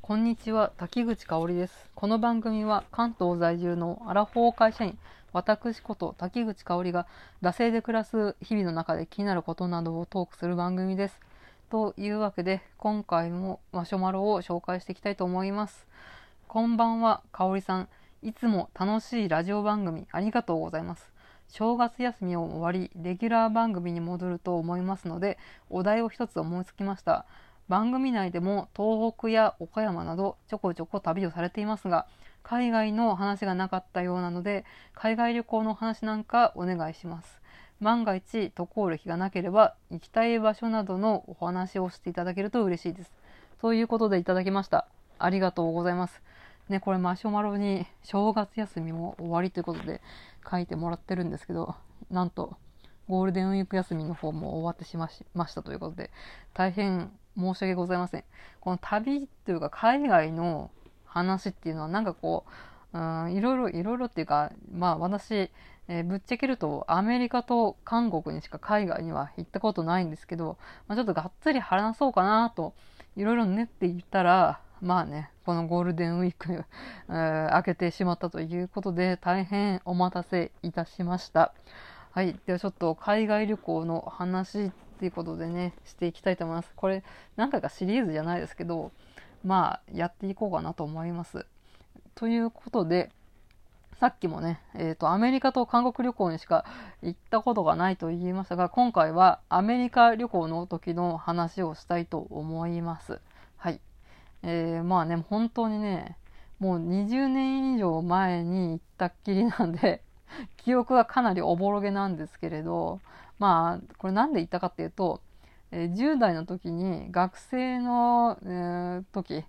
こんにちは、滝口香織です。この番組は関東在住のアラフォー会社員、私こと滝口香織が惰性で暮らす日々の中で気になることなどをトークする番組です。というわけで、今回もマシュマロを紹介していきたいと思います。こんばんは、香織さん。いつも楽しいラジオ番組ありがとうございます。正月休みを終わり、レギュラー番組に戻ると思いますので、お題を一つ思いつきました。番組内でも東北や岡山などちょこちょこ旅をされていますが海外の話がなかったようなので海外旅行の話なんかお願いします。万が一渡航歴がなければ行きたい場所などのお話をしていただけると嬉しいです。ということでいただきました。ありがとうございます。ねこれマシュマロに正月休みも終わりということで書いてもらってるんですけどなんとゴールデンウィーク休みの方も終わってしましましたということで大変申し訳ございません。この旅というか海外の話っていうのはなんかこう、いろいろいろいろっていうか、まあ私、えーぶっちゃけるとアメリカと韓国にしか海外には行ったことないんですけど、まあ、ちょっとがっつり話そうかなといろいろ練っていったら、まあね、このゴールデンウィーク、えー明けてしまったということで大変お待たせいたしました。はい。ではちょっと海外旅行の話っていうことでね、していきたいと思います。これ何回かシリーズじゃないですけど、まあやっていこうかなと思います。ということで、さっきもね、えっ、と、アメリカと韓国旅行にしか行ったことがないと言いましたが、今回はアメリカ旅行の時の話をしたいと思います。はい。えー、まあね、本当にね、もう20年以上前に行ったっきりなんで、記憶がかなりおぼろげなんですけれど、まあ、これなんで言ったかっていうと、えー10代の時に学生の、えー時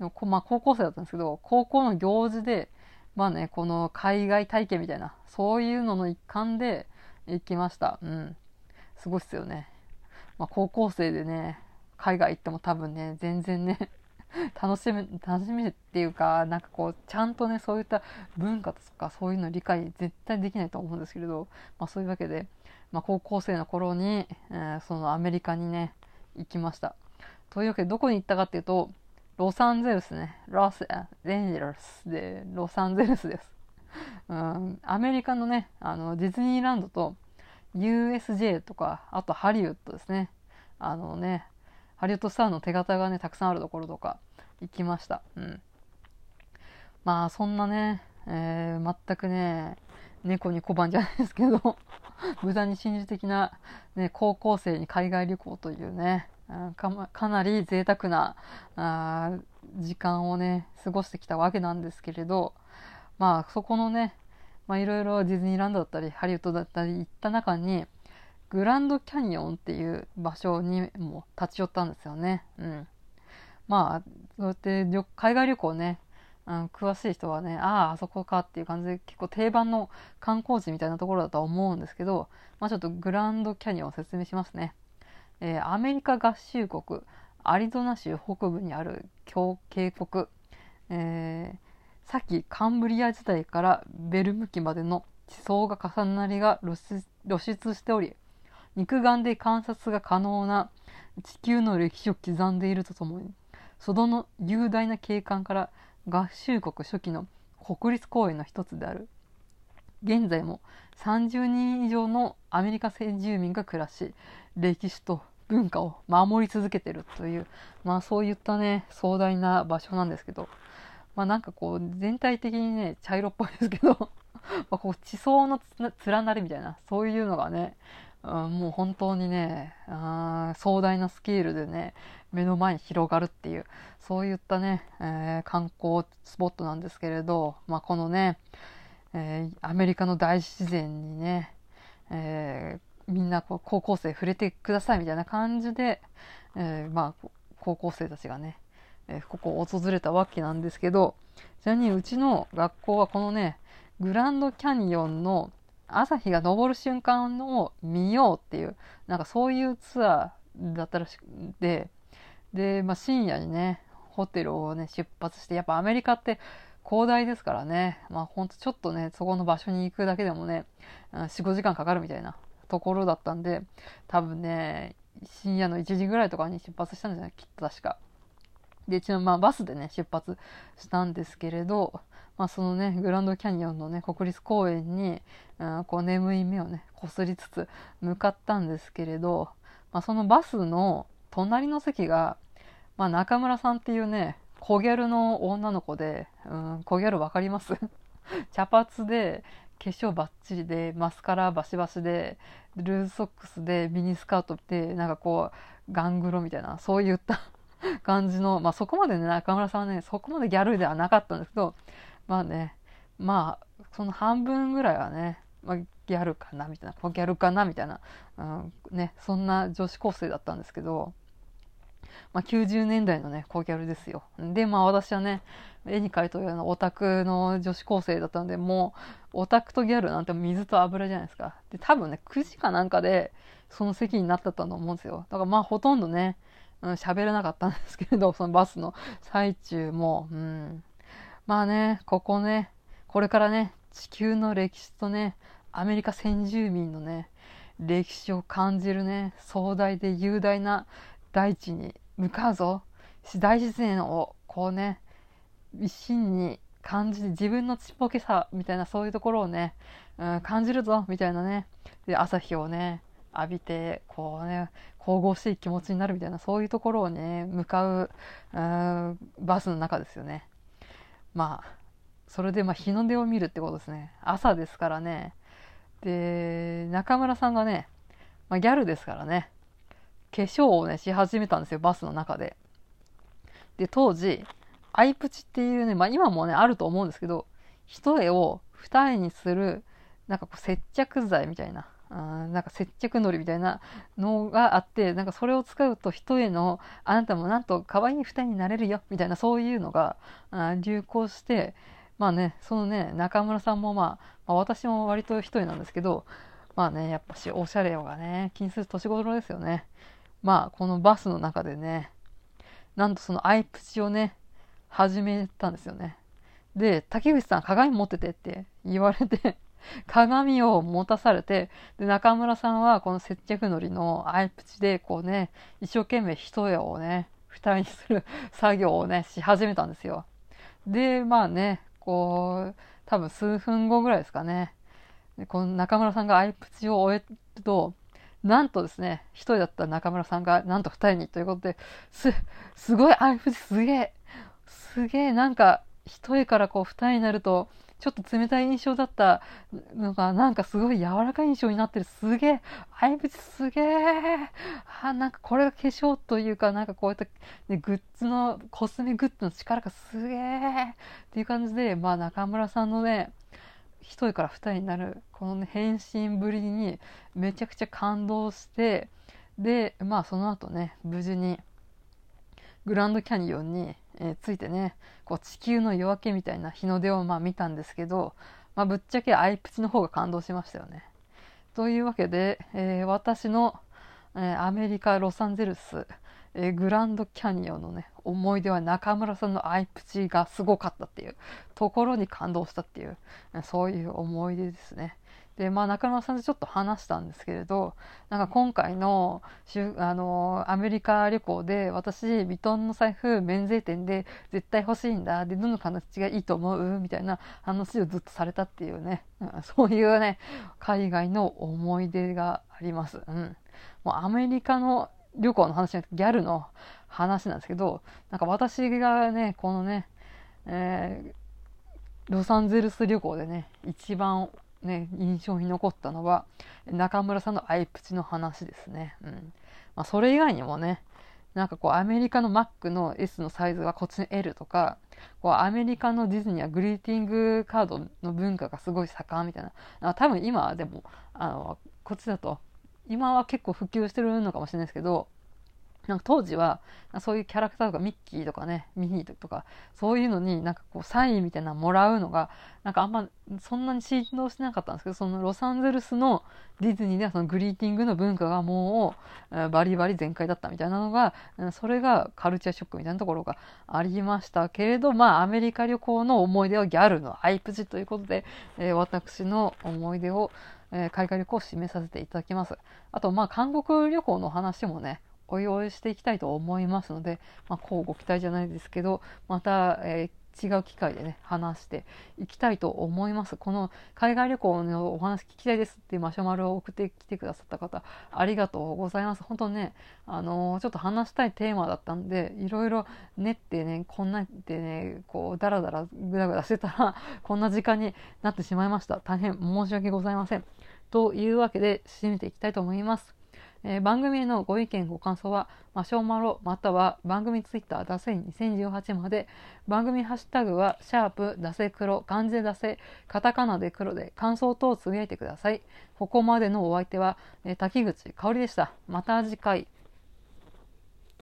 のまあ、高校生だったんですけど、高校の行事で、まあね、この海外体験みたいな、そういうのの一環で行きました。うん。すごいっすよね。まあ、高校生でね、海外行っても多分ね、全然ね、楽しみ、楽しみっていうか、なんかこう、ちゃんとね、そういった文化とかそういうの理解絶対できないと思うんですけれど、まあそういうわけで、まあ高校生の頃に、えーそのアメリカにね、行きました。というわけで、どこに行ったかっていうと、ロサンゼルスね、ロス、エンジェルスで、ロサンゼルスです。うん、アメリカのね、あの、ディズニーランドと USJ とか、あとハリウッドですね。あのね、ハリウッドスターの手形がね、たくさんあるところとか行きました。うん。まあ、そんなね、えー全くね、猫に小判じゃないですけど、無駄に真珠的な、ね、高校生に海外旅行というね、かかなり贅沢なあ時間をね、過ごしてきたわけなんですけれど、まあ、そこのね、まあ、いろいろディズニーランドだったり、ハリウッドだったり行った中に、グランドキャニオンっていう場所にも立ち寄ったんですよね。うん。まあ、そうやって海外旅行ね、うん、詳しい人はね、ああ、あそこかっていう感じで結構定番の観光地みたいなところだとは思うんですけど、まあちょっとグランドキャニオンを説明しますね。えーアメリカ合衆国、アリゾナ州北部にある峡渓谷、えーさっきカンブリア時代からベルム期までの地層が重なりが露出しており、肉眼で観察が可能な地球の歴史を刻んでいるとともに、その雄大な景観から合衆国初期の国立公園の一つである。現在も30人以上のアメリカ先住民が暮らし、歴史と文化を守り続けているという、まあそういったね、壮大な場所なんですけど、まあなんかこう全体的にね、茶色っぽいですけど、まこう地層の連なりみたいな、そういうのがね、うんもう本当にね、あ壮大なスケールでね、目の前に広がるっていう、そういったね、えー観光スポットなんですけれど、まあこのね、えーアメリカの大自然にね、えーみんなこう高校生触れてくださいみたいな感じで、えまあ高校生たちがね、えここを訪れたわけなんですけど、ちなみにうちの学校はこのね、グランドキャニオンの朝日が昇る瞬間を見ようっていう、なんかそういうツアーだったらしくて、で、まあ、深夜にね、ホテルをね、出発して、やっぱアメリカって広大ですからね、まあほんとちょっとね、そこの場所に行くだけでもね、4、5時間かかるみたいなところだったんで、多分ね、深夜の1時ぐらいとかに出発したんじゃない？きっと確か。で、一応まあバスでね、出発したんですけれど、まあそのね、グランドキャニオンのね、国立公園に、うん、こう眠い目をね、こすりつつ向かったんですけれど、まあそのバスの隣の席が、まあ中村さんっていうね、小ギャルの女の子で、うん、小ギャルわかります？茶髪で、化粧バッチリで、マスカラバシバシで、ルーズソックスで、ミニスカートで、なんかこう、ガングロみたいな、そういった感じの、まあそこまでね、中村さんはね、そこまでギャルではなかったんですけど、まあね、まあ、その半分ぐらいはね、まあ、ギャルかなみたいな、ギャルかなみたいな、うん、ね、そんな女子高生だったんですけど、まあ、90年代のね、コギャルですよ。で、まあ私はね、絵に描いたようなオタクの女子高生だったんで、もう、オタクとギャルなんて水と油じゃないですか。で、多分ね、9時かなんかで、その席になったと思うんですよ。だからまあほとんどね、うん、れなかったんですけれど、そのバスの最中も、うん。まあね、ここね、これからね、地球の歴史とね、アメリカ先住民のね、歴史を感じるね、壮大で雄大な大地に向かうぞ。大自然をこうね、一心に感じて自分のちっぽけさみたいなそういうところをね、うん、感じるぞみたいなね。で、朝日をね、浴びて、こうね、神々しい気持ちになるみたいな、そういうところをね、向かう、う、バスの中ですよね。まあ、それでまあ日の出を見るってことですね。朝ですからね。で、中村さんがね、まあ、ギャルですからね、化粧をね、し始めたんですよ、バスの中で。で、当時、アイプチっていうね、まあ今もね、あると思うんですけど、一重を二重にする、なんかこう接着剤みたいな、なんか接着のりみたいなのがあって、なんかそれを使うと一重の、あなたもなんと可愛い二重になれるよ、みたいなそういうのが流行して、まあね、そのね、中村さんもまあ、まあ、私も割と一重なんですけど、まあね、やっぱしおしゃれがね、気にする年頃ですよね。まあ、このバスの中でね、なんとそのアイプチをね、始めたんですよね。で、竹口さん鏡持っててって言われて鏡を持たされて、で、中村さんはこの接着のりのアイプチでこうね、一生懸命一重をね、二重にする作業をね、し始めたんですよ。で、まあね、こう、多分数分後ぐらいですかね。この中村さんがアイプチを終えると、なんとですね、一人だった中村さんが、なんと二人にということで、す、すごい、あ、すげえ、すげえ、なんか、一人からこう二重になると、ちょっと冷たい印象だったのが、なんかすごい柔らかい印象になってる。すげえ、あいぶちすげえ。あ、なんかこれが化粧というか、なんかこういった、ね、グッズの、コスメグッズの力がすげえっていう感じで、まあ中村さんのね、一人から二人になるこのね変身ぶりにめちゃくちゃ感動してでまあその後ね無事にグランドキャニオンに、えー、ついてねこう地球の夜明けみたいな日の出をまあ見たんですけど、まあ、ぶっちゃけアイプチの方が感動しましたよね。というわけで、えー、私の、えー、アメリカ・ロサンゼルス、えー、グランドキャニオンのね、思い出は中村さんのアイプチがすごかったっていうところに感動したっていう、そういう思い出ですね。で、まあ中村さんとちょっと話したんですけれど、なんか今回の、あの、アメリカ旅行で私、ヴィトンの財布免税店で絶対欲しいんだ。で、どの形がいいと思うみたいな話をずっとされたっていうね、うん、そういうね、海外の思い出があります。うん。もうアメリカの旅行の話じゃなくてギャルの話なんですけど、なんか私がね、このね、えー、ロサンゼルス旅行でね、一番ね、印象に残ったのは、中村さんのアイプチの話ですね。うん。まあ、それ以外にもね、なんかこう、アメリカの Mac の S のサイズはこっちの L とか、こう、アメリカのディズニーはグリーティングカードの文化がすごい盛んみたいな。多分今はでも、あの、こっちだと今は結構普及してるのかもしれないですけど、なんか当時は、そういうキャラクターとかミッキーとかね、ミニーとか、そういうのになんかこうサインみたいなのもらうのが、なんかあんまそんなに振動してなかったんですけど、そのロサンゼルスのディズニーではそのグリーティングの文化がもうバリバリ全開だったみたいなのが、それがカルチャーショックみたいなところがありましたけれど、まあアメリカ旅行の思い出はギャルのアイプチということで、えー、私の思い出を、えー、海外旅行を締めさせていただきます。あと、まあ、韓国旅行の話もね、お用意していきたいと思いますので、まあ、こうご期待じゃないですけどまた、えー違う機会でね話していきたいと思います。この海外旅行のお話聞きたいですっていうマシュマロを送ってきてくださった方ありがとうございます。本当ねあのー、ちょっと話したいテーマだったんでいろいろ練ってねこんなってねこうダラダラグダグダしてたら こんな時間になってしまいました。大変申し訳ございません。というわけで締めていきたいと思います。えー、番組へのご意見ご感想はマシュマロまたは番組ツイッターダセ2018まで。番組ハッシュタグはシャープダセ黒漢字でダセカタカナで黒で感想等をつぶやいてください。ここまでのお相手は、えー、滝口香織でした。また次回。